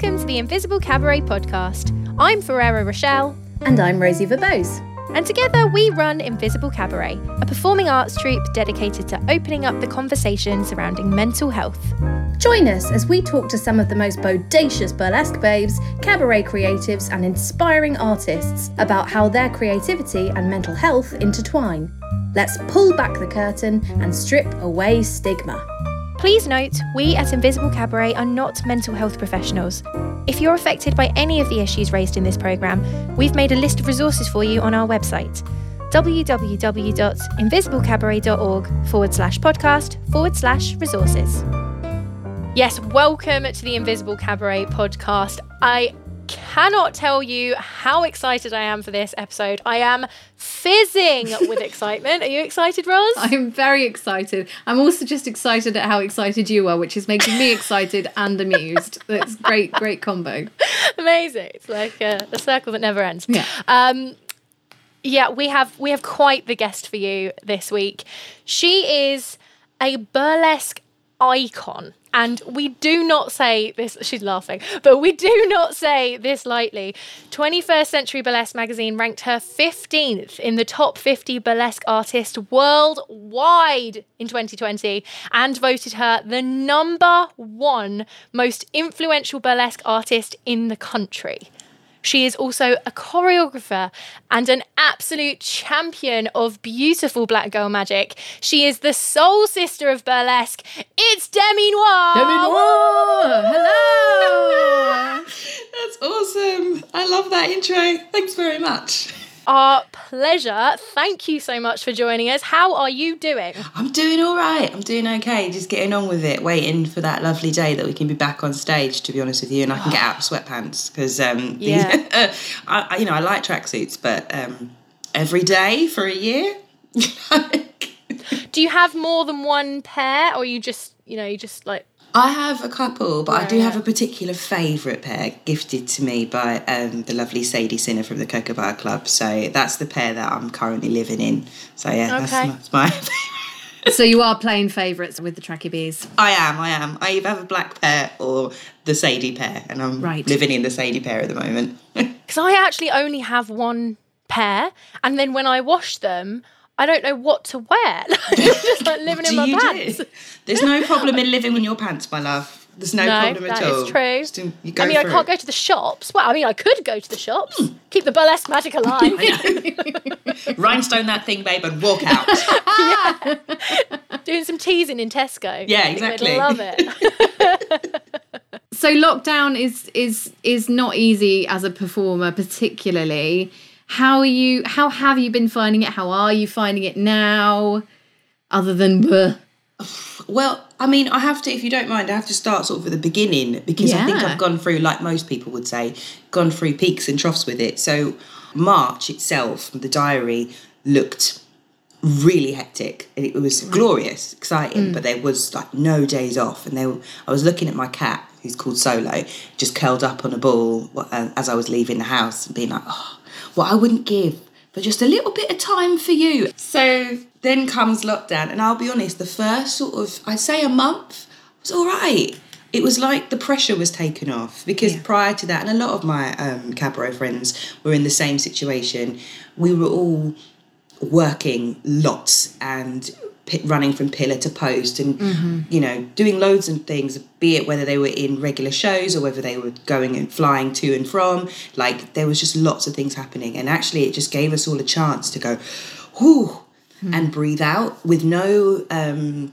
welcome to the Invisible Cabaret podcast. I'm Ferrera Rochelle. And I'm Rosie Verbose. And together we run Invisible Cabaret, a performing arts troupe dedicated to opening up the conversation surrounding mental health. Join us as we talk to some of the most bodacious burlesque babes, cabaret creatives, and inspiring artists about how their creativity and mental health intertwine. Let's pull back the curtain and strip away stigma. Please note, we at Invisible Cabaret are not mental health professionals. If you're affected by any of the issues raised in this programme, we've made a list of resources for you on our website www.invisiblecabaret.org forward slash podcast forward slash resources. Yes, welcome to the Invisible Cabaret podcast. I cannot tell you how excited I am for this episode. I am fizzing with excitement. Are you excited, Roz? I'm very excited. I'm also just excited at how excited you are, which is making me excited and amused. That's great, great combo. Amazing. It's like a, a circle that never ends. Yeah. Um, yeah, we have we have quite the guest for you this week. She is a burlesque icon. And we do not say this, she's laughing, but we do not say this lightly. 21st Century Burlesque magazine ranked her 15th in the top 50 burlesque artists worldwide in 2020 and voted her the number one most influential burlesque artist in the country. She is also a choreographer and an absolute champion of beautiful black girl magic. She is the soul sister of burlesque. It's Demi Noire. Demi Noire, hello. That's awesome. I love that intro. Thanks very much. Our pleasure. Thank you so much for joining us. How are you doing? I'm doing all right. I'm doing okay. Just getting on with it. Waiting for that lovely day that we can be back on stage. To be honest with you, and I can get out of sweatpants because um, Yeah. I, you know, I like tracksuits, but um, every day for a year. Do you have more than one pair, or you just, you know, you just like I have a couple, but I do Yeah, have a particular favourite pair gifted to me by um, the lovely Sadie Sinner from the Cocoa Butter Club. So that's the pair that I'm currently living in. So yeah, Okay. that's, that's my favourite. so you are playing favourites with the Tracky Bees. I am, I am. I either have a black pair or the Sadie pair, and I'm Right. living in the Sadie pair at the moment. because I actually only have one pair, and then when I wash them, I don't know what to wear. just like living in Do my you pants. do? There's no problem in living in your pants, my love. There's no, No, problem at that all. is true. Just do- you go I mean, I can't it. go to the shops. Well, I mean, I could go to the shops, hmm. keep the burlesque magic alive. Rhinestone that thing, babe, and walk out. Doing some teasing in Tesco. Yeah, I think they'd exactly. love it. So lockdown is is is not easy as a performer, particularly. How are you? How have you been finding it? How are you finding it now? Other than bleh. Well, I mean, I have to, if you don't mind, I have to start sort of at the beginning because I think I've gone through, like most people would say, gone through peaks and troughs with it. So, March itself, the diary looked really hectic and it was glorious, exciting, but there was like no days off. And there, I was looking at my cat, who's called Solo, just curled up on a ball uh, as I was leaving the house and being like, oh, what I wouldn't give for just a little bit of time for you. So then comes lockdown, and I'll be honest, the first sort of, I'd say a month was all right. It was like the pressure was taken off because prior to that, and a lot of my um, cabaret friends were in the same situation. We were all working lots and running from pillar to post and you know doing loads of things be it whether they were in regular shows or whether they were going and flying to and from like there was just lots of things happening. And actually it just gave us all a chance to go whoo and breathe out with no um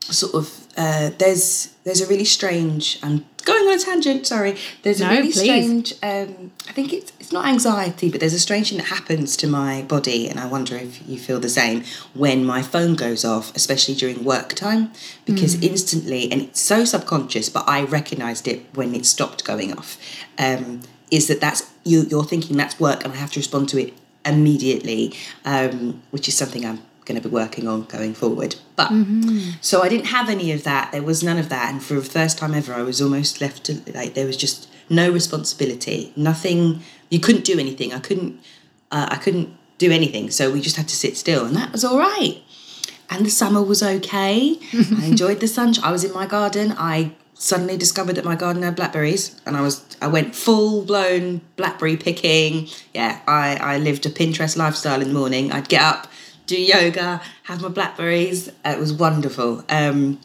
sort of uh there's there's a really strange I'm going on a tangent sorry there's a No, really please. strange um i think it's it's not anxiety but there's a strange thing that happens to my body and i wonder if you feel the same when my phone goes off especially during work time because instantly and it's so subconscious but i recognized it when it stopped going off um is that that's you you're thinking that's work and i have to respond to it immediately um which is something i'm going to be working on going forward but so I didn't have any of that. There was none of that, and for the first time ever, I was almost left to like there was just no responsibility, nothing. You couldn't do anything. I couldn't. Uh, I couldn't do anything. So we just had to sit still, and that was all right. And the summer was okay. I enjoyed the sunshine. I was in my garden. I suddenly discovered that my garden had blackberries and I was I went full blown blackberry picking. Yeah, I, I lived a Pinterest lifestyle in the morning. I'd get up, do yoga, have my blackberries. It was wonderful. Um,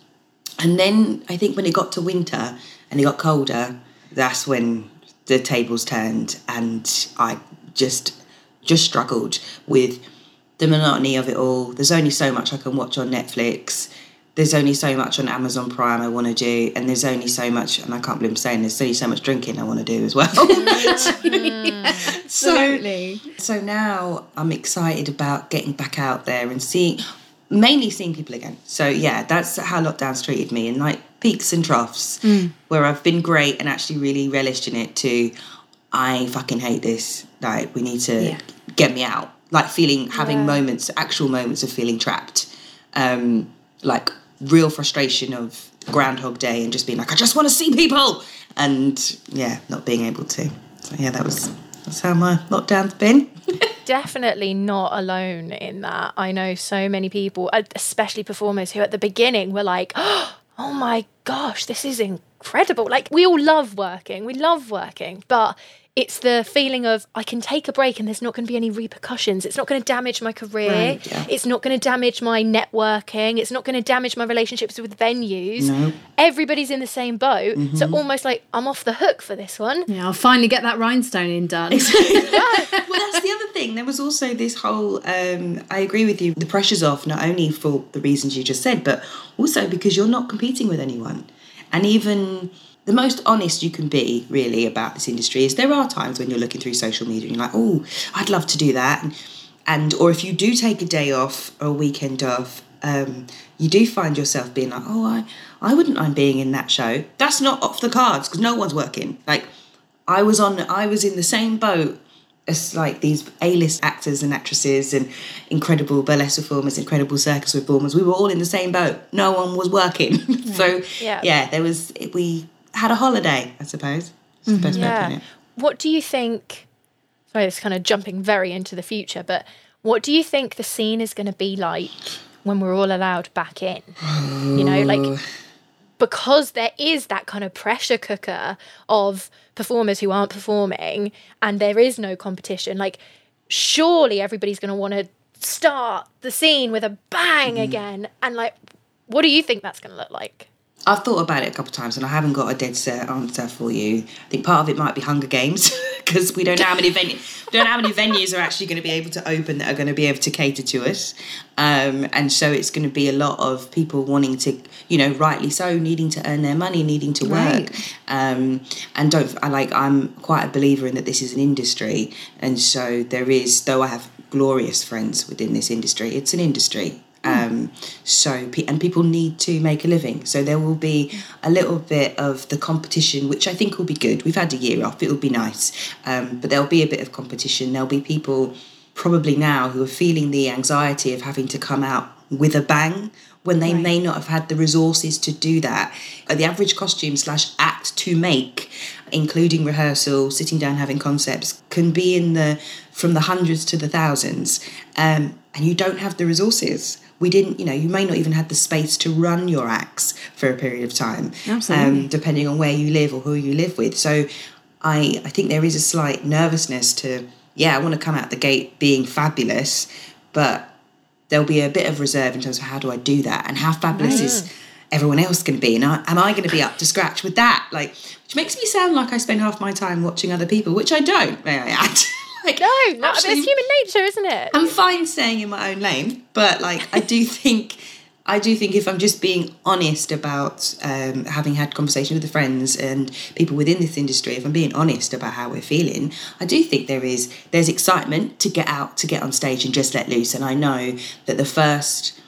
and then I think when it got to winter and it got colder, that's when the tables turned and I just just struggled with the monotony of it all. There's only so much I can watch on Netflix. There's only so much on Amazon Prime I want to do, and there's only so much, and I can't believe I'm saying there's only so much drinking I want to do as well. so, Absolutely. so now I'm excited about getting back out there and seeing, mainly seeing people again. So yeah, that's how lockdown's treated me, and like peaks and troughs, where I've been great and actually really relished in it. To I fucking hate this. Like we need to Yeah. get me out. Like feeling having Yeah. moments, actual moments of feeling trapped, um, like real frustration of Groundhog Day and just being like, I just want to see people, and yeah, not being able to. So yeah, that was that's how my lockdown's been. definitely not alone in that. I know so many people, uh, especially performers, who at the beginning were like, "Oh my gosh, this is incredible!" Like we all love working, we love working, but it's the feeling of I can take a break and there's not going to be any repercussions. It's not going to damage my career. Right, yeah. It's not going to damage my networking. It's not going to damage my relationships with venues. No. Everybody's in the same boat, Mm-hmm. so almost like I'm off the hook for this one. Yeah, I'll finally get that rhinestone in done. well, that's the other thing. There was also this whole. Um, I agree with you. The pressure's off not only for the reasons you just said, but also because you're not competing with anyone, and even the most honest you can be really about this industry is there are times when you're looking through social media and you're like, oh, I'd love to do that, and, and or if you do take a day off or a weekend off. Um, you do find yourself being like, oh, I, I wouldn't mind being in that show. That's not off the cards because no one's working. Like, I was on, I was in the same boat as like these A-list actors and actresses and incredible burlesque performers, incredible circus performers. We were all in the same boat. No one was working. so Yeah. yeah, there was. We had a holiday, I suppose. That's the best way of putting Yeah. What do you think? Sorry, it's kind of jumping very into the future, but what do you think the scene is going to be like when we're all allowed back in? You know, like oh. because there is that kind of pressure cooker of performers who aren't performing and there is no competition. Like, surely everybody's going to want to start the scene with a bang mm-hmm. again. And like, what do you think that's going to look like? I've thought about it a couple of times and I haven't got a dead set answer for you. I think part of it might be Hunger Games because we don't know how many venues don't know how many venues are actually going to be able to open that are going to be able to cater to us. Um, and so it's going to be a lot of people wanting to, you know, rightly so, needing to earn their money, needing to work. Right. Um, and don't I like I'm quite a believer in that this is an industry, and so there is though I have glorious friends within this industry. It's an industry. Um, so pe- and people need to make a living. So there will be a little bit of the competition, which I think will be good. We've had a year off; it will be nice. Um, but there'll be a bit of competition. There'll be people probably now who are feeling the anxiety of having to come out with a bang when they may not have had the resources to do that. Uh, The average costume slash act to make, including rehearsal, sitting down having concepts, can be in the from the hundreds to the thousands, um, and you don't have the resources. We didn't, you know, you may not even have the space to run your acts for a period of time, Absolutely. um, depending on where you live or who you live with. So, I I think there is a slight nervousness to, yeah, I want to come out the gate being fabulous, but there'll be a bit of reserve in terms of how do I do that and how fabulous is everyone else going to be and I, am I going to be up to scratch with that like which makes me sound like I spend half my time watching other people which I don't may I add like No, no, actually, it's human nature, isn't it? I'm fine staying in my own lane but like I do think I do think if I'm just being honest about um, having had conversation with the friends and people within this industry, if I'm being honest about how we're feeling, I do think there is there's excitement to get out, to get on stage and just let loose. And I know that the first,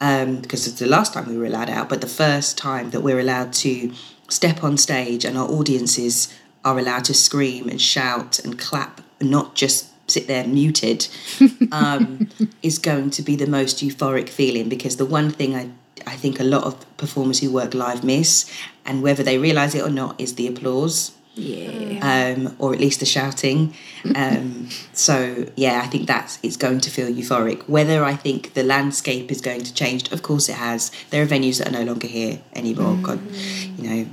um, because it's the last time we were allowed out, but the first time that we're allowed to step on stage and our audiences are allowed to scream and shout and clap, not just sit there muted, um, is going to be the most euphoric feeling because the one thing I I think a lot of performers who work live miss, and whether they realise it or not, is the applause. Yeah. Um, or at least the shouting. Um, so yeah, I think that's it's going to feel euphoric. Whether I think the landscape is going to change, of course it has. There are venues that are no longer here anymore. God, you know,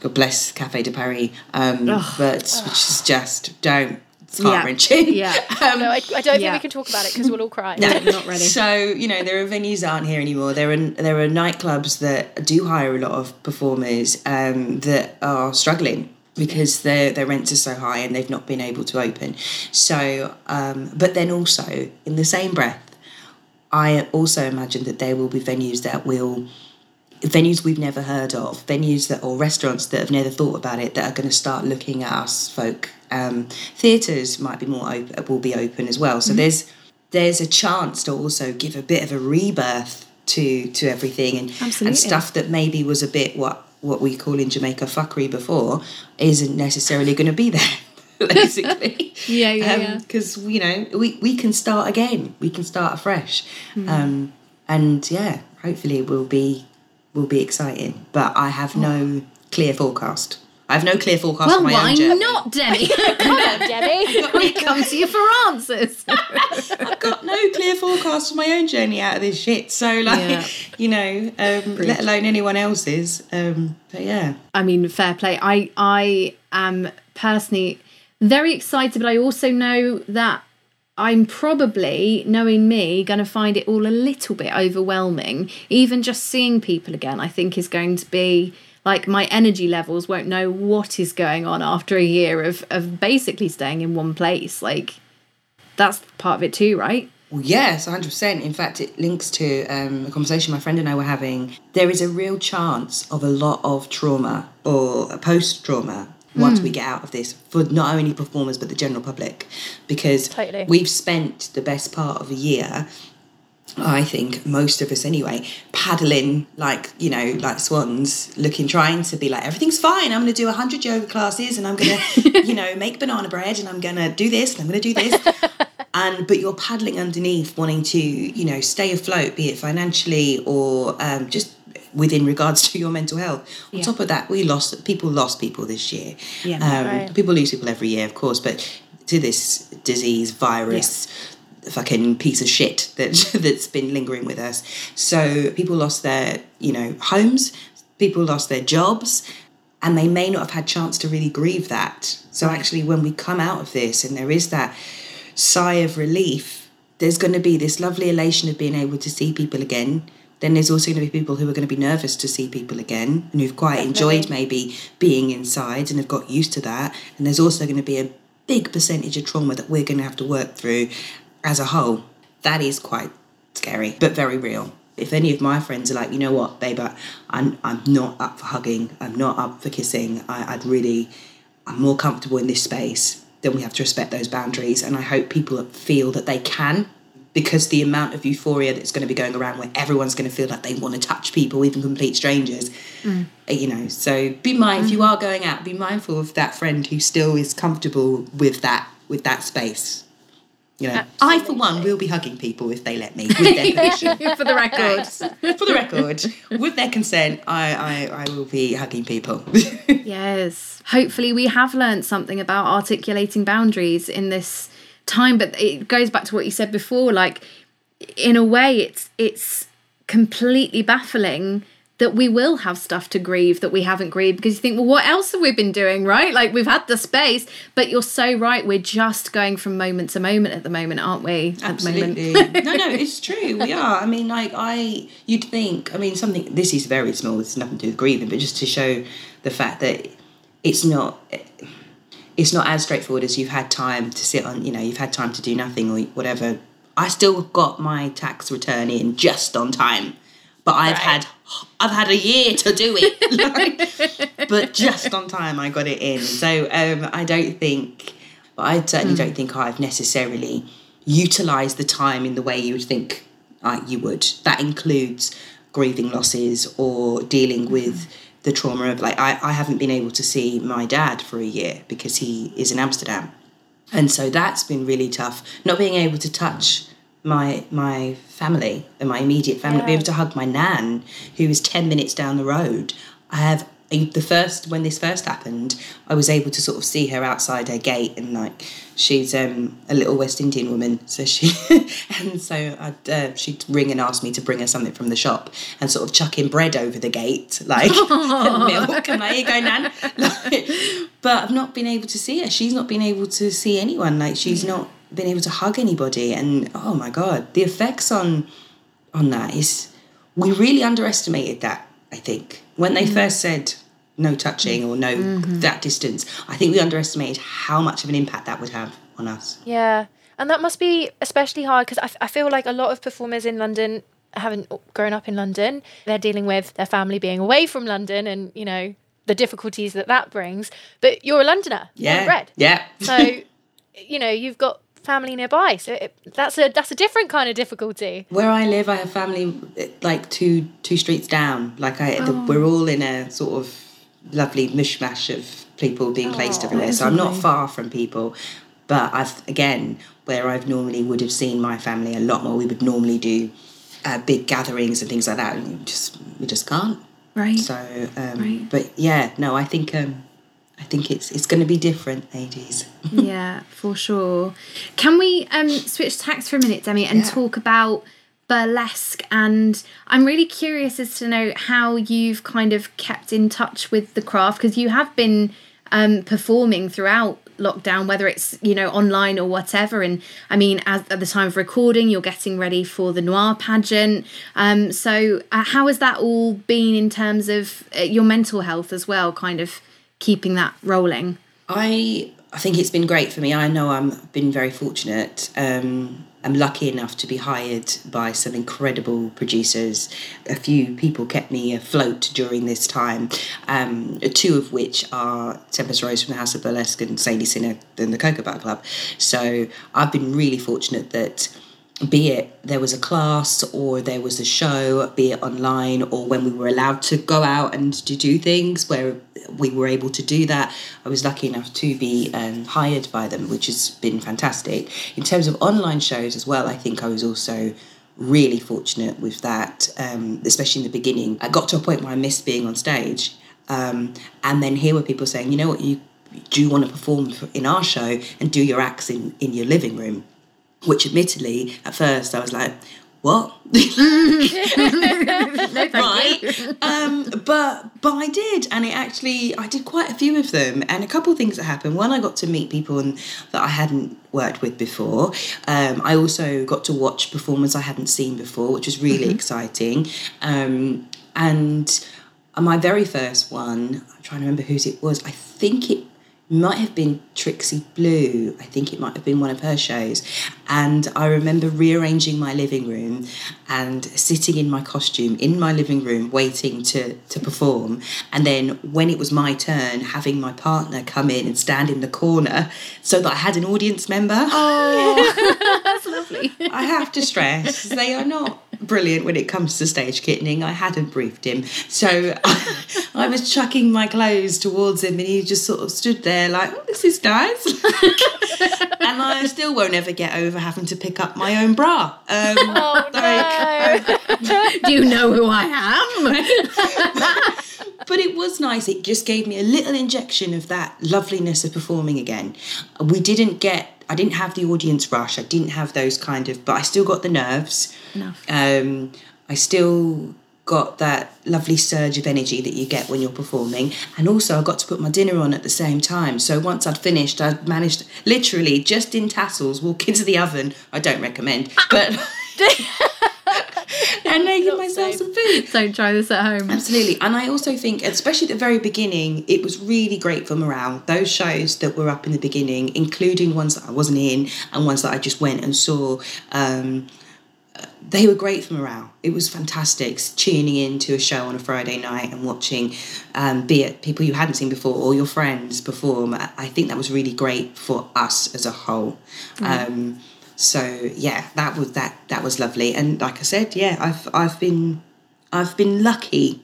God bless Cafe de Paris, um, but which is just don't. It's heart wrenching. Yeah. um, No, I, I don't Yeah. think we can talk about it because we'll all cry. not ready. So you know there are venues that aren't here anymore. There are there are nightclubs that do hire a lot of performers um, that are struggling because their their rents are so high and they've not been able to open. So, um, but then also in the same breath, I also imagine that there will be venues that will venues we've never heard of, venues that or restaurants that have never thought about it that are going to start looking at us folk. Um, theatres might be more open, will be open as well. So there's there's a chance to also give a bit of a rebirth to to everything and Absolutely. and stuff that maybe was a bit what what we call in Jamaica fuckery before isn't necessarily going to be there. Basically, Yeah, yeah, yeah. Because you know we, we can start again. We can start afresh, Hmm. um, and yeah, hopefully it will be will be exciting. But I have no clear forecast. I have no clear forecast Well, for my why own journey. not, Demi? Come on, Demi. we come to you for answers. I've got no clear forecast for my own journey out of this shit. So like, Yeah. you know, um, let alone anyone else's. Um, but yeah, I mean, fair play. I I am personally very excited, but I also know that I'm probably, knowing me, going to find it all a little bit overwhelming. Even just seeing people again, I think is going to be like my energy levels won't know what is going on after a year of of basically staying in one place. Like that's part of it too, right? Well, yes, 100%. In fact, it links to um, a conversation my friend and I were having. There is a real chance of a lot of trauma or post trauma once we get out of this for not only performers but the general public because Totally. we've spent the best part of a year I think most of us anyway, paddling like, you know, like swans, looking, trying to be like, everything's fine. I'm going to do 100 yoga classes and I'm going to, you know, make banana bread and I'm going to do this and I'm going to do this. and, but you're paddling underneath, wanting to, you know, stay afloat, be it financially or um, just within regards to your mental health. On top of that, we lost, people lost people this year. Yeah. Um, Right. People lose people every year, of course, but to this disease, virus, fucking piece of shit that that's been lingering with us. So people lost their, you know, homes, people lost their jobs, and they may not have had chance to really grieve that. So actually when we come out of this and there is that sigh of relief, there's going to be this lovely elation of being able to see people again. Then there's also going to be people who are going to be nervous to see people again and who've quite enjoyed maybe being inside and have got used to that. And there's also going to be a big percentage of trauma that we're going to have to work through as a whole. That is quite scary, but very real. If any of my friends are like, you know what, babe, I'm, I'm not up for hugging, I'm not up for kissing, I, I'd really, I'm more comfortable in this space, then we have to respect those boundaries. And I hope people feel that they can because the amount of euphoria that's going to be going around where everyone's going to feel like they want to touch people, even complete strangers, uh, you know. So be mind if you are going out, be mindful of that friend who still is comfortable with that with that space. You know, I for one will be hugging people if they let me with their permission. For the record. For the record, with their consent, I, I, I will be hugging people. Yes. Hopefully, we have learned something about articulating boundaries in this time. But it goes back to what you said before. Like, in a way, it's it's completely baffling that we will have stuff to grieve that we haven't grieved because you think, well, what else have we been doing, right? Like we've had the space, but you're so right. We're just going from moment to moment at the moment, aren't we? At the moment. Absolutely. no, no, it's true. We are. I mean, like I, you'd think. I mean, something. This is very small. It's nothing to do with grieving, but just to show the fact that it's not. It's not as straightforward as you've had time to sit on. You know, you've had time to do nothing or whatever. I still got my tax return in just on time, but I've had. I've had a year to do it, like, but just on time I got it in. So um, I don't think, but I certainly don't think I've necessarily utilised the time in the way you would think uh, you would. That includes grieving losses or dealing with the trauma of like I, I haven't been able to see my dad for a year because he is in Amsterdam. And so that's been really tough. Not being able to touch my my family and my immediate family, be able to hug my nan, who is ten minutes down the road. I have the first when this first happened, I was able to sort of see her outside her gate, and like she's um, a little West Indian woman, so she and so I'd, uh, she'd ring and ask me to bring her something from the shop, and sort of chucking bread over the gate, like and milk, and like, here you go, Nan. Like, but I've not been able to see her. She's not been able to see anyone. Like she's not been able to hug anybody, and oh my god, the effects on on that is we really underestimated that. I think when they mm. first said no touching or no mm-hmm. that distance, I think we underestimated how much of an impact that would have on us. Yeah. And that must be especially hard because I, f- I feel like a lot of performers in London haven't grown up in London. They're dealing with their family being away from London and, you know, the difficulties that that brings. But you're a Londoner, Yeah, yeah. So, you know, you've got family nearby. So it, that's a that's a different kind of difficulty. Where I live, I have family like two two streets down. Like I, the, we're all in a sort of lovely mishmash of people being placed everywhere. So I'm not far from people, but I've again where I've normally would have seen my family a lot more. We would normally do uh, big gatherings and things like that. And you just we just can't. Right. So, um, Right. but yeah, no, I think um, I think it's it's going to be different, ladies. yeah, for sure. Can we um switch tacks for a minute, Demi, and Yeah. talk about burlesque? And I'm really curious as to know how you've kind of kept in touch with the craft because you have been um performing throughout lockdown whether it's you know online or whatever and i mean as at the time of recording you're getting ready for the noire pageant um so uh, how has that all been in terms of uh, your mental health as well kind of keeping that rolling I I think it's been great for me. I know I'm been very fortunate. Um, I'm lucky enough to be hired by some incredible producers. A few people kept me afloat during this time. Um, two of which are Tempest Rose from the House of Burlesque and Sadie Sinner in the Cocoa Butter Club. So I've been really fortunate that be it there was a class or there was a show, be it online or when we were allowed to go out and to do things where we were able to do that. I was lucky enough to be um, hired by them, which has been fantastic. In terms of online shows as well, I think I was also really fortunate with that, um, especially in the beginning. I got to a point where I missed being on stage. Um, and then here were people saying, you know what, you do you want to perform in our show and do your acts in, in your living room? Which admittedly at first I was like, what? right. Um, but but I did, and it actually I did quite a few of them, and a couple of things that happened. One, I got to meet people and, that I hadn't worked with before. Um, I also got to watch performers I hadn't seen before, which was really exciting. Um, and my very first one, I'm trying to remember whose it was. I think it might have been Trixie Blue. I think it might have been one of her shows. And I remember rearranging my living room and sitting in my costume in my living room waiting to, to perform. And then when it was my turn, having my partner come in and stand in the corner so that I had an audience member. Oh, that's lovely I have to stress they are not brilliant when it comes to stage kittening. I hadn't briefed him. So I was chucking my clothes towards him and he just sort of stood there like, oh, this is nice. and I still won't ever get over having to pick up my own bra. Um, Oh no. do you know who i am but it was nice. It just gave me a little injection of that loveliness of performing again. We didn't get. I didn't have the audience rush. I didn't have those kind of, but I still got the nerves. Enough. Um, I still got that lovely surge of energy that you get when you're performing, and also I got to put my dinner on at the same time. So once I'd finished, I managed literally just in tassels walk into the oven. I don't recommend, but. and making myself safe. some food. don't try this at home Absolutely. And I also think, especially at the very beginning, it was really great for morale. Those shows that were up in the beginning, including ones that I wasn't in and ones that I just went and saw, um, they were great for morale. It was fantastic tuning into a show on a Friday night and watching, um, be it people you hadn't seen before or your friends perform. I I think that was really great for us as a whole. Um, so yeah, that was that that was lovely. And like I said, yeah, I've I've been I've been lucky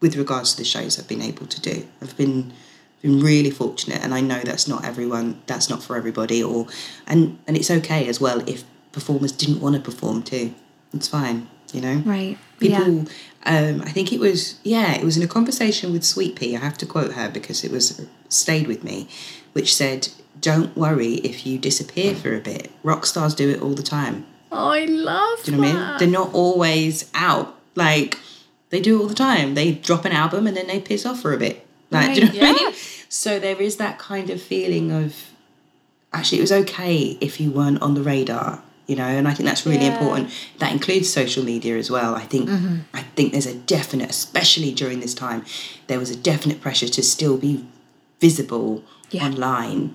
with regards to the shows I've been able to do. I've been been really fortunate, and I know that's not everyone. That's not for everybody, or and and it's okay as well if performers didn't want to perform too. It's fine. You know, Right. people. Yeah. Um, I think it was yeah, it was in a conversation with Sweet Pea. I have to quote her because it was stayed with me, which said, "Don't worry if you disappear mm. for a bit. Rock stars do it all the time. I love Do you know what I mean? They're not always out. Like they do it all the time. They drop an album and then they piss off for a bit. Like, do you know what I mean? So there is that kind of feeling of actually it was okay if you weren't on the radar, you know, and I think that's really Yeah. important. That includes social media as well. I think mm-hmm. I think there's a definite, especially during this time, there was a definite pressure to still be visible Yeah. online.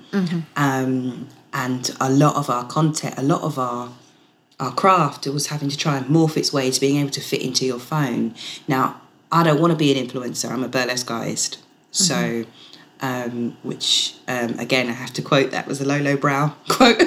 Um, and a lot of our content, a lot of our our craft was having to try and morph its way to being able to fit into your phone. Now, I don't want to be an influencer. I'm a burlesque artist. So, um, which um, again, I have to quote that was a Lolo Brow quote.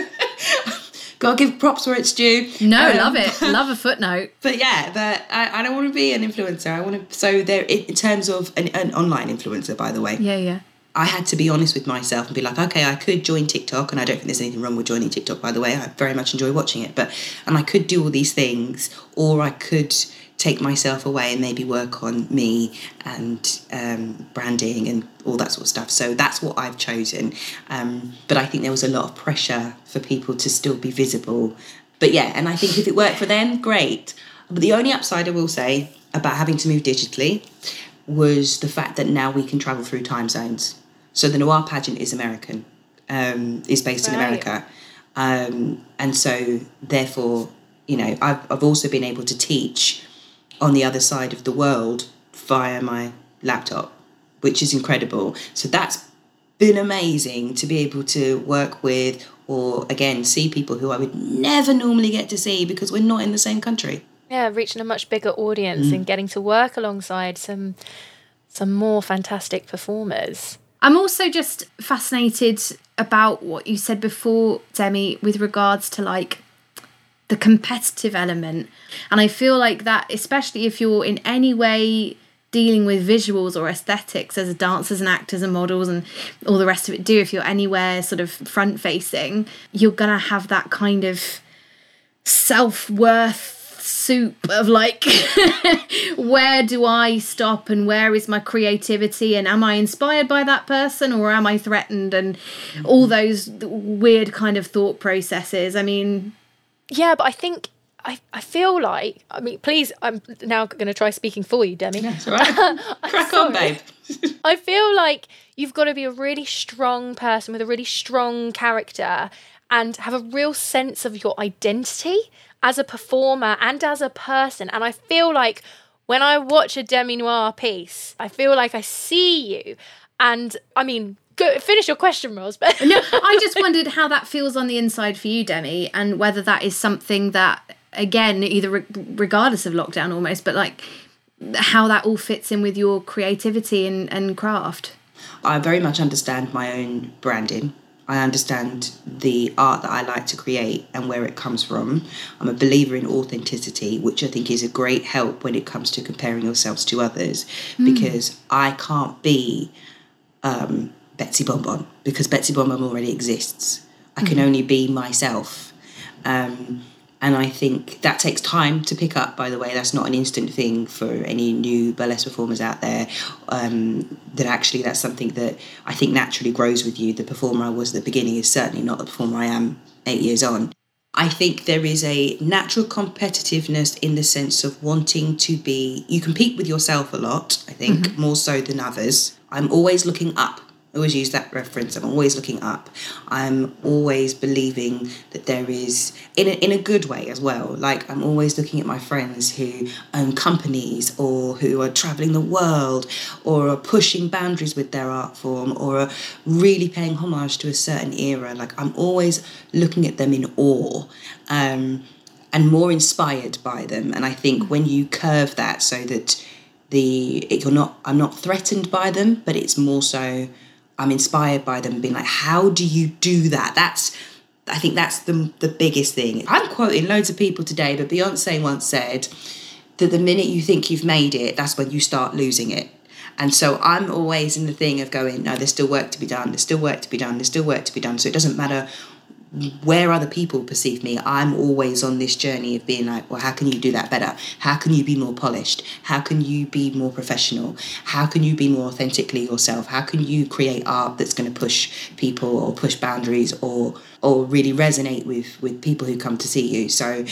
Gotta give props where it's due. No, Um, love it. Love a footnote. But yeah, but I, I don't want to be an influencer. I want to. So there, in, in terms of an, an online influencer, by the way, Yeah, yeah. I had to be honest with myself and be like, okay, I could join TikTok, and I don't think there's anything wrong with joining TikTok, by the way. I very much enjoy watching it, but and I could do all these things, or I could take myself away and maybe work on me and um, branding and all that sort of stuff. So that's what I've chosen. Um, but I think there was a lot of pressure for people to still be visible. But yeah, and I think if it worked for them, great. But the only upside I will say about having to move digitally was the fact that now we can travel through time zones. So the Noire pageant is American, um, is based in America. Um, and so therefore, you know, I've, I've also been able to teach on the other side of the world via my laptop, which is incredible. So that's been amazing to be able to work with or again see people who I would never normally get to see because we're not in the same country. Yeah, reaching a much bigger audience Mm. and getting to work alongside some some more fantastic performers. I'm also just fascinated about what you said before, Demi, with regards to like the competitive element. And I feel like that, especially if you're in any way dealing with visuals or aesthetics as dancers and actors and models and all the rest of it do, if you're anywhere sort of front facing, you're gonna have that kind of self worth soup of like where do I stop and where is my creativity and am I inspired by that person or am I threatened and all mm. those weird kind of thought processes. I mean, Yeah, but I think I, I feel like I mean, please, I'm now going to try speaking for you, Demi. That's all right. Crack on, babe. I feel like you've got to be a really strong person with a really strong character and have a real sense of your identity as a performer and as a person. And I feel like when I watch a demi noire piece, I feel like I see you. And I mean, go finish your question, Rose. But no, I just wondered how that feels on the inside for you, Demi, and whether that is something that, again, either re- regardless of lockdown almost, but like how that all fits in with your creativity and, and craft. I very much understand my own branding. I understand the art that I like to create and where it comes from. I'm a believer in authenticity, which I think is a great help when it comes to comparing yourselves to others because I can't be um, Bettsie Bon Bon because Bettsie Bon Bon already exists. I can only be myself. Um, and I think that takes time to pick up, by the way. That's not an instant thing for any new burlesque performers out there. Um, that actually, that's something that I think naturally grows with you. The performer I was at the beginning is certainly not the performer I am eight years on. I think there is a natural competitiveness in the sense of wanting to be, you compete with yourself a lot, I think, more so than others. I'm always looking up. I always use that reference. I'm always looking up. I'm always believing that there is, in a, in a good way as well. Like, I'm always looking at my friends who own companies or who are traveling the world or are pushing boundaries with their art form or are really paying homage to a certain era. Like, I'm always looking at them in awe. Um, and more inspired by them. And I think when you curve that so that the it, you're not I'm not threatened by them, but it's more so I'm inspired by them being like, how do you do that? That's I think that's the the biggest thing. I'm quoting loads of people today, but Beyonce once said that the minute you think you've made it, that's when you start losing it. And so I'm always in the thing of going, no, there's still work to be done, there's still work to be done, there's still work to be done. So it doesn't matter where other people perceive me, I'm always on this journey of being like, well, how can you do that better? How can you be more polished? How can you be more professional? How can you be more authentically yourself? How can you create art that's going to push people or push boundaries or or really resonate with with people who come to see you? So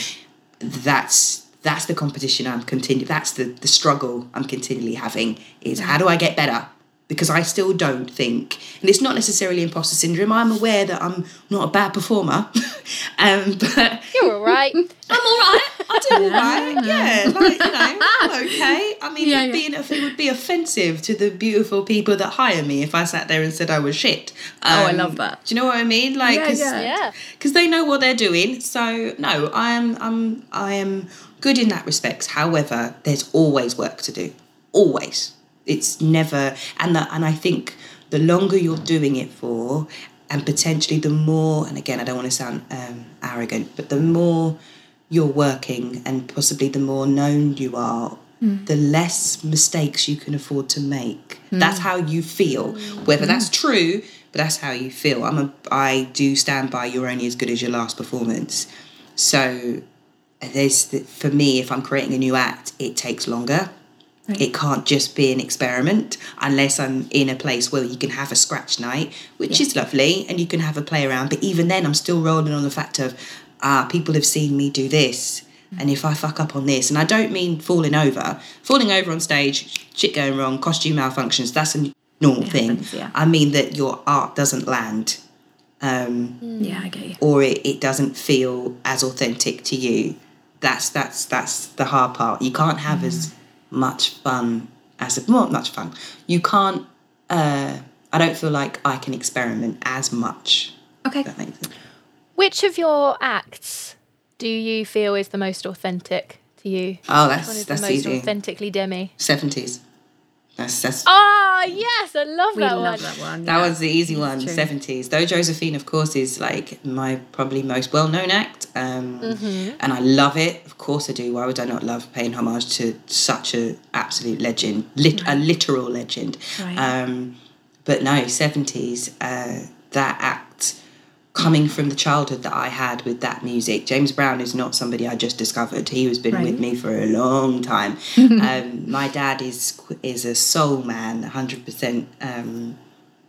that's that's the competition I'm continuing. That's the the struggle I'm continually having. Is how do I get better? Because I still don't think, and it's not necessarily imposter syndrome. I'm aware that I'm not a bad performer, um, but You're all right. I'm all right. I do all right. Yeah, like you know, I'm okay. I mean, Yeah, it, yeah. Being, it would be offensive to the beautiful people that hire me if I sat there and said I was shit. Oh, I Um, love that. Do you know what I mean? Like, Yeah, 'cause- yeah. Yeah. because they know what they're doing. So no, I am I'm I am good in that respect. However, there's always work to do. Always. It's never and that and I think the longer you're doing it for and potentially the more and again I don't want to sound um, arrogant, but the more you're working and possibly the more known you are, hmm. the less mistakes you can afford to make. Hmm. That's how you feel. Whether that's hmm. true, but that's how you feel. I'm a I do stand by you're only as good as your last performance. So there's the, for me if I'm creating a new act, it takes longer. It can't just be an experiment unless I'm in a place where you can have a scratch night, which is lovely, and you can have a play around. But even then, I'm still rolling on the fact of, ah, people have seen me do this. And if I fuck up on this, and I don't mean falling over, falling over on stage, shit going wrong, costume malfunctions, that's a normal thing. happens, yeah. I mean that your art doesn't land um, Yeah, I get you. or it, it doesn't feel as authentic to you. That's that's that's the hard part. You can't have as much fun as a not much fun. You can't. Uh, I don't feel like I can experiment as much. Okay. That makes sense. Which of your acts do you feel is the most authentic to you? Oh, Which that's one is that's the most easy. authentically Demi? Seventies. That's that's Ah, yes, I love We that love one. that one. That yeah. was the easy It's one, seventies. Though Josephine, of course, is like my probably most well-known act, um, Mm-hmm. and I love it. Of course, I do. Why would I not love paying homage to such a absolute legend, lit- a literal legend? Right. Um, but no, seventies. Uh, that act coming from the childhood that I had with that music. James Brown is not somebody I just discovered. He has been with me for a long time. um, my dad is is a soul man, hundred percent. Um,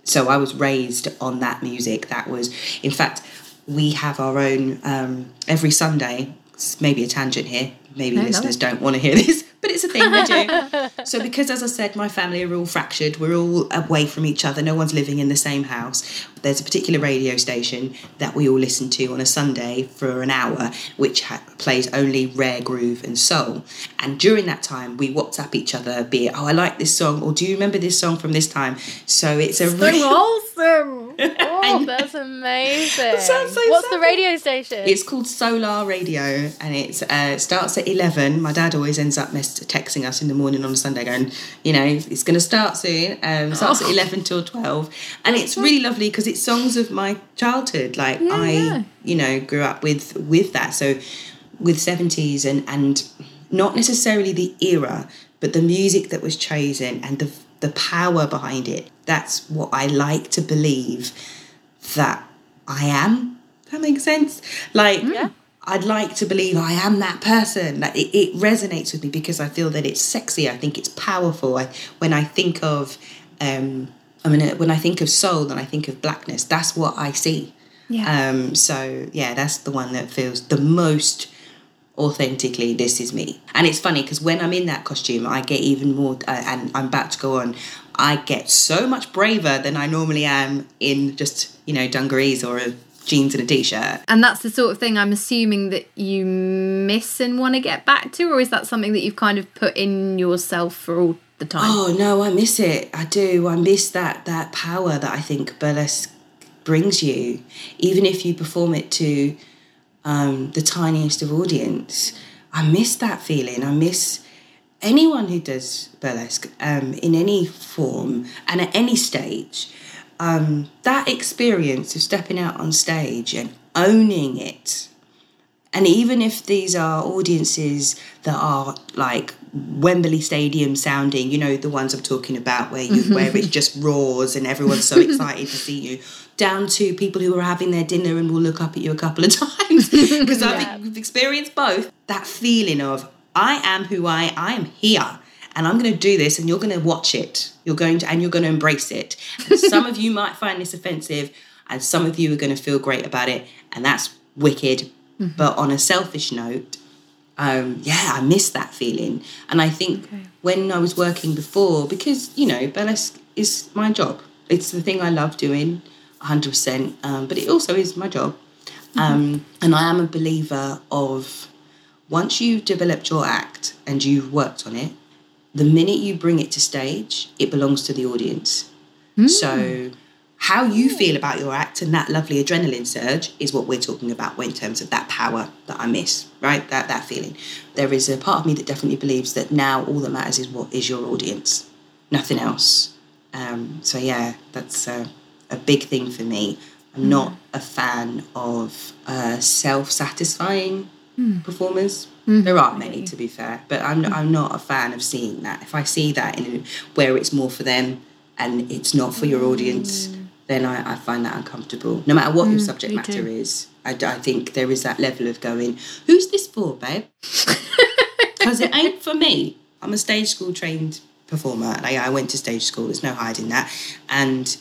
so I was raised on that music. That was, in fact, we have our own um, every Sunday. Maybe a tangent here. Maybe No, listeners it. don't want to hear this, but it's a thing we do. so because, as I said, my family are all fractured. We're all away from each other. No one's living in the same house. There's a particular radio station that we all listen to on a Sunday for an hour, which ha- plays only rare groove and soul. And during that time, we WhatsApp each other, be it, oh, I like this song, or do you remember this song from this time? So it's a So real. wholesome. Oh, that's amazing. sounds so What's the radio station? It's called Solar Radio, and it's uh, it starts at eleven. My dad always ends up mess- texting us in the morning on a Sunday, going, you know, it's going to start soon. Um, starts Oh. at eleven till twelve, and it's really lovely because it's songs of my childhood. Like Yeah, I, yeah. you know, grew up with with that. So with seventies and and not necessarily the era, but the music that was chosen and the the power behind it. That's what I like to believe that I am. That makes sense. Like, I'd like to believe I am that person. Like, it, it resonates with me because I feel that it's sexy. I think it's powerful. I, when I think of, um, I mean, when I think of soul and I think of blackness, that's what I see. Yeah. Um, so yeah, that's the one that feels the most authentically this is me and it's funny because when i'm in that costume i get even more uh, and i'm about to go on i get so much braver than i normally am in just you know dungarees or a jeans and a t-shirt. And that's the sort of thing I'm assuming that you miss and want to get back to, or is that something that you've kind of put in yourself for all the time? oh no i miss it. I do. I miss that that power that i think burlesque brings you even if you perform it to um, the tiniest of audience. I miss that feeling. I miss anyone who does burlesque um, in any form and at any stage, um, that experience of stepping out on stage and owning it, and even if these are audiences that are like Wembley Stadium sounding, you know, the ones I'm talking about where you where it just roars and everyone's so excited to see you, down to people who are having their dinner and will look up at you a couple of times. Because I think we've experienced both. That feeling of I am who I I am here. And I'm going to do this, and you're going to watch it. You're going to, and you're going to embrace it. And some of you might find this offensive, and some of you are going to feel great about it, and that's wicked. But on a selfish note, um, yeah, I miss that feeling. And I think when I was working before, because, you know, burlesque is my job, it's the thing I love doing 100%, um, but it also is my job. Um, and I am a believer of once you've developed your act and you've worked on it, the minute you bring it to stage, it belongs to the audience. So, how you feel about your act and that lovely adrenaline surge is what we're talking about in terms of that power that I miss, right? That that feeling. There is a part of me that definitely believes that now all that matters is what is your audience, nothing else. Um, so yeah, that's a, a big thing for me. I'm not a fan of uh, self-satisfying Mm. performers. Mm. There aren't many, to be fair, but I'm I'm not a fan of seeing that. If I see that in where it's more for them and it's not for your audience, mm. then I, I find that uncomfortable. No matter what your subject matter is, I, I think there is that level of going, "Who's this for, babe?" Because it ain't for me. I'm a stage school trained performer. Like I went to stage school. There's no hiding that, and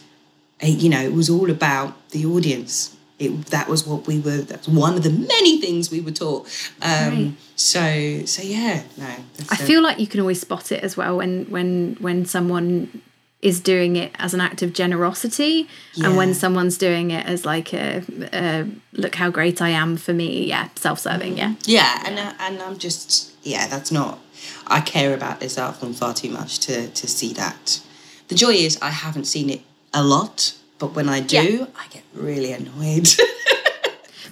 uh, you know, it was all about the audience. It, that was what we were. That's one of the many things we were taught. Um, So, so yeah, no. I uh, feel like you can always spot it as well when when when someone is doing it as an act of generosity and when someone's doing it as like a, a look how great I am for me yeah self-serving yeah yeah, and uh, and I'm just yeah, that's not. I care about this art form far too much to to see that. The joy is I haven't seen it a lot, but when I do, I get really annoyed.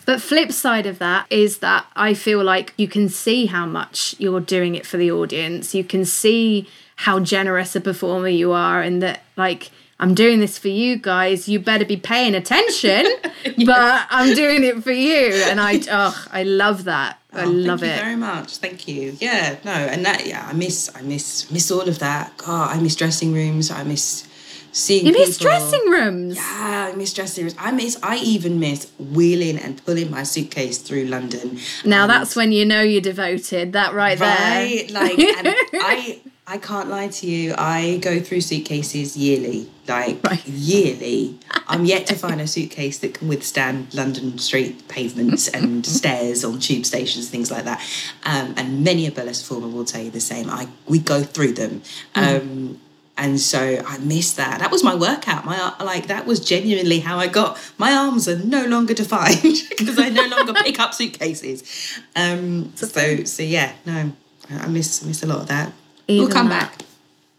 But flip side of that is that I feel like you can see how much you're doing it for the audience. You can see how generous a performer you are and that like I'm doing this for you guys. You better be paying attention, but I'm doing it for you. And I oh, I love that. I Oh, love thank it. you very much. Thank you. Yeah, no, and that yeah, I miss I miss miss all of that. God, I miss dressing rooms. I miss seeing you miss people. dressing rooms. Yeah, I miss dressing rooms. I miss I even miss wheeling and pulling my suitcase through London. Now and- that's when you know you're devoted. That right, right. there. Like and I I can't lie to you. I go through suitcases yearly. Like Right. yearly. I'm yet to find a suitcase that can withstand London street pavements and stairs on tube stations, things like that. Um, and many a burlesque performer will tell you the same. I we go through them. Um, and so I miss that. That was my workout. My like that was genuinely how I got. My arms are no longer defined because I no longer pick up suitcases. Um, so so yeah, no, I I miss miss a lot of that. we'll come that. back.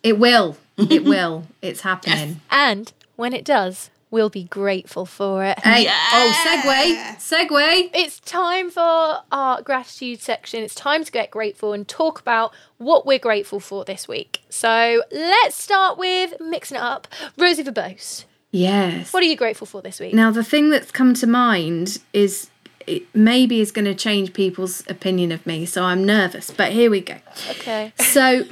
It will. It will. It's happening. And when it does, we'll be grateful for it. Hey, oh, segue, segue. It's time for our gratitude section. It's time to get grateful and talk about what we're grateful for this week. So let's start with mixing it up. Rosie Verbose, Yes. what are you grateful for this week? Now, the thing that's come to mind is it maybe is going to change people's opinion of me, so I'm nervous. But here we go. Okay. So,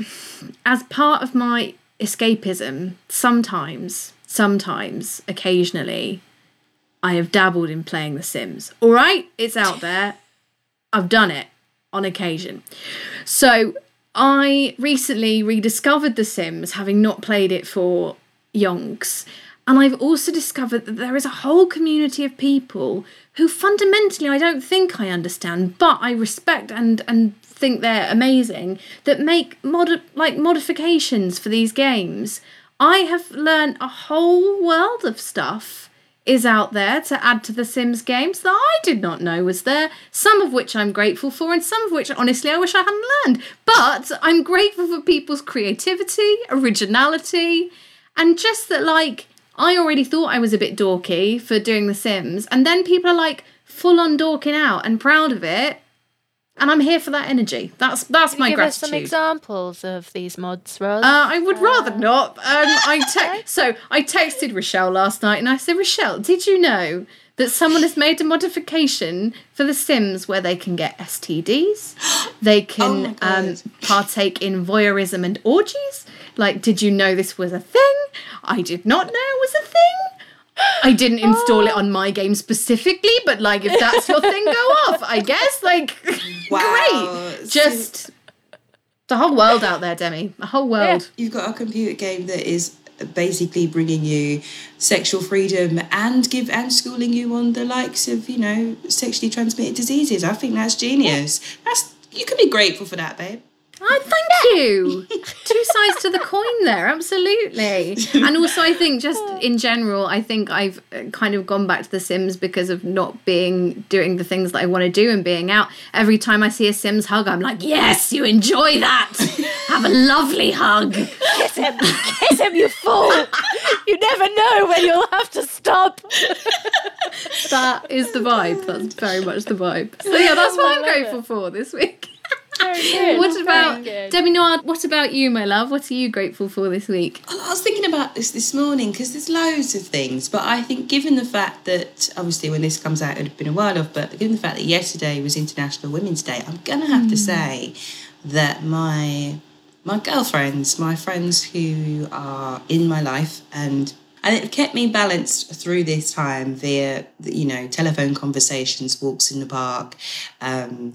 as part of my escapism, sometimes, sometimes, occasionally, I have dabbled in playing The Sims. All right, it's out there. I've done it on occasion. So, I recently rediscovered The Sims, having not played it for yonks. And I've also discovered that there is a whole community of people who fundamentally I don't think I understand, but I respect and and think they're amazing that make mod like modifications for these games. I have learned a whole world of stuff is out there to add to the Sims games that I did not know was there. Some of which I'm grateful for, and some of which honestly I wish I hadn't learned. But I'm grateful for people's creativity, originality, and just that like I already thought I was a bit dorky for doing The Sims, and then people are like full on dorking out and proud of it. And I'm here for that energy. That's that's my Give us some examples of these mods, Ros. Uh, I would rather not. Um, I te- so I texted Rochelle last night and I said, Rochelle, did you know that someone has made a modification for The Sims where they can get STDs, they can Oh um, partake in voyeurism and orgies. Like, did you know this was a thing? I did not know it was a thing. I didn't install it oh. on my game specifically, but like, if that's your thing, go off. I guess. Like, Wow. great. Just the whole world out there, Demi. The whole world. You've got a computer game that is basically bringing you sexual freedom and give and schooling you on the likes of you know sexually transmitted diseases. I think that's genius. That's you can be grateful for that, babe. Oh, thank you. Two sides to the coin there, absolutely. And also, I think just in general, I think I've uh, kind of gone back to The Sims because of not being doing the things that I want to do and being out. Every time I see a Sims hug, I'm like, yes, you enjoy that. Have a lovely hug. Kiss him, kiss him, you fool! You never know when you'll have to stop. That is the vibe. That's very much the vibe. So yeah, that's what I'm grateful for this week. Very good. What about good. Demi Noire? What about you, my love? What are you grateful for this week? I was thinking about this this morning because there's loads of things, but I think given the fact that obviously when this comes out, it'd been a while off, but given the fact that yesterday was International Women's Day, I'm gonna have to say that my my girlfriends, my friends who are in my life and and it kept me balanced through this time via you know telephone conversations, walks in the park, um,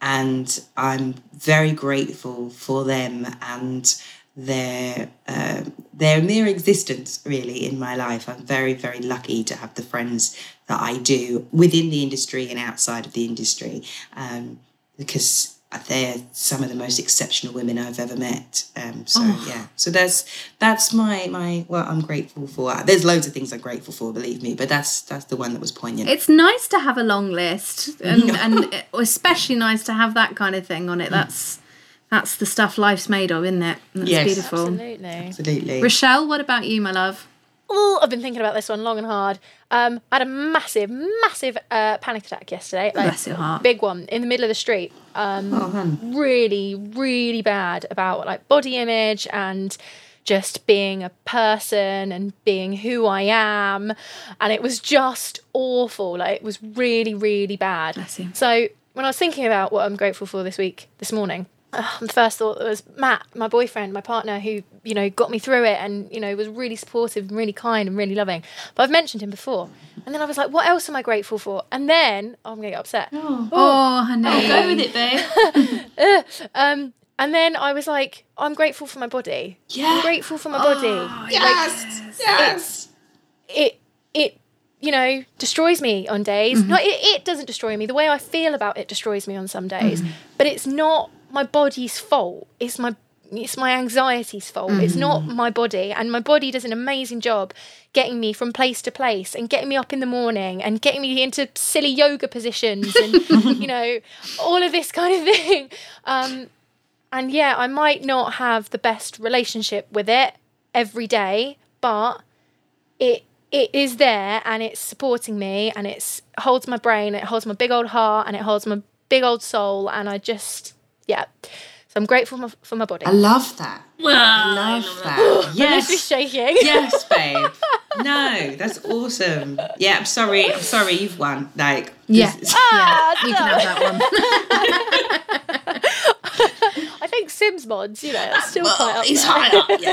and I'm very grateful for them and their uh, their mere existence really in my life. I'm very very lucky to have the friends that I do within the industry and outside of the industry um, because they're some of the most exceptional women I've ever met. Um, so yeah, so that's that's my my what I'm grateful for. There's loads of things I'm grateful for, believe me, but that's that's the one that was poignant. It's nice to have a long list, and, and especially nice to have that kind of thing on it. That's that's the stuff life's made of, isn't it? And That's Yes. beautiful. Absolutely. Absolutely. Rochelle, what about you, my love? Oh, I've been thinking about this one long and hard. Um, I had a massive, massive uh, panic attack yesterday. Like, Bless your heart. Big one in the middle of the street. Um, Oh, hun. really, really bad about like body image and just being a person and being who I am. And it was just awful. Like it was really, really bad. So when I was thinking about what I'm grateful for this week, this morning, uh, the first thought was Matt, my boyfriend, my partner, who you know got me through it and you know was really supportive and really kind and really loving. But I've mentioned him before, and then I was like, what else am I grateful for? And then oh, I'm gonna get upset. Oh, honey. Go with it, babe. Um, and then I was like, I'm grateful for my body. Yeah. I'm grateful for my body. Yes. yes. it it you know destroys me on days no it, it doesn't destroy me the way i feel about it destroys me on some days but it's not my body's fault. It's my it's my anxiety's fault. It's not my body. And my body does an amazing job getting me from place to place and getting me up in the morning and getting me into silly yoga positions and you know all of this kind of thing. Um and yeah i might not have the best relationship with it every day but it it is there and it's supporting me and it's holds my brain it holds my big old heart and it holds my big old soul. And i just yeah so i'm grateful for my, for my body I love that. Well, I love that. yes Yes. shaking yes, babe. No, that's awesome. Yeah, I'm sorry. I'm sorry. You've won. Like, Yeah. this- Ah, You can have that one. i think sims mods you know that's still quite up he's there. high up. Yeah.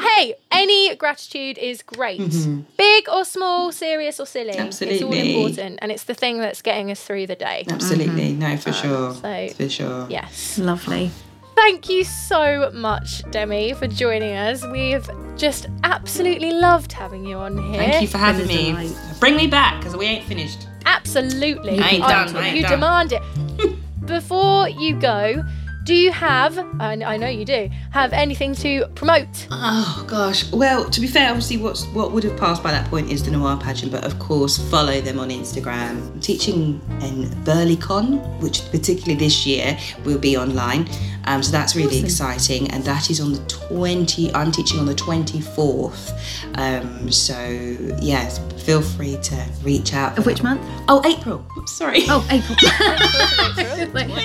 Hey any gratitude is great mm-hmm. big or small serious or silly Absolutely. it's all important and it's the thing that's getting us through the day Absolutely. Mm-hmm. No, for sure. so- for sure. yes Lovely. Thank you so much, Demi, for joining us. We've just absolutely loved having you on here. Thank you for having me. delight. Bring me back because we ain't finished. Absolutely. I ain't done, I ain't you done. demand it. Before you go, do you have, and I know you do, have anything to promote? Oh gosh. Well, to be fair, obviously, what's what would have passed by that point is the Noire pageant, but of course, follow them on Instagram. I'm teaching in BurlyCon, which particularly this year will be online. Um, so that's really exciting, and that is on the 20. I'm teaching on the 24th. Um, so yes, feel free to reach out. Of which month? Oh, April. Oops, sorry. Oh, April.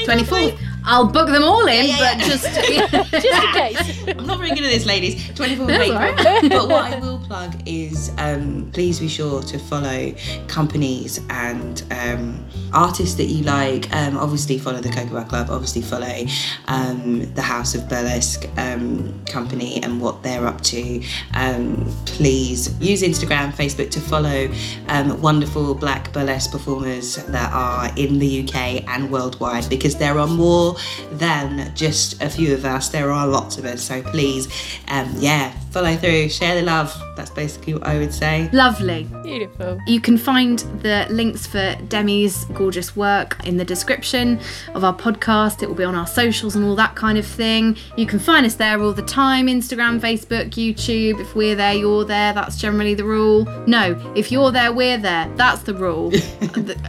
24th. I'll book them all in, Yeah, but yeah. just. Just in case. I'm not very good at this, ladies. 24th of April. right. but what I will plug is um, please be sure to follow companies and um, artists that you like. Um, obviously, follow the Cocoa Butter Club. Obviously, follow um, the House of Burlesque um, company and what they're up to. Um, please use Instagram, Facebook to follow um, wonderful black burlesque performers that are in the UK and worldwide because there are more than just a few of us. There are lots of us. So please, um, yeah, follow through, share the love. That's basically what I would say. Lovely. Beautiful. You can find the links for Demi's gorgeous work in the description of our podcast. It will be on our socials and all that kind of thing. You can find us there all the time Instagram, Facebook, YouTube. If we're there, you're there. That's generally the rule. No, if you're there, we're there. That's the rule.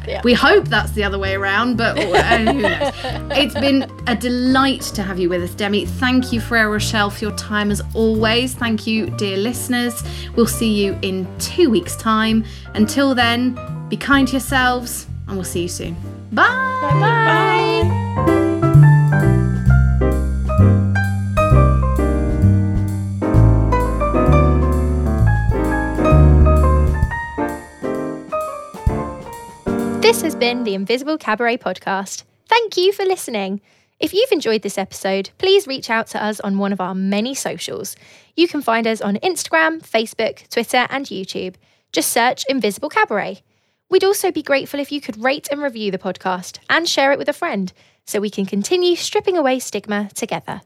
Yeah. We hope that's the other way around, but who knows? It's been a delight to have you with us, Demi. Thank you, Frere Rochelle, for your time as always. Thank you, dear listeners. We'll see you in two weeks' time. Until then, be kind to yourselves, and we'll see you soon. Bye. Bye. This has been the Invisible Cabaret podcast. Thank you for listening. If you've enjoyed this episode, please reach out to us on one of our many socials. You can find us on Instagram, Facebook, Twitter, and YouTube. Just search Invisible Cabaret. We'd also be grateful if you could rate and review the podcast and share it with a friend so we can continue stripping away stigma together.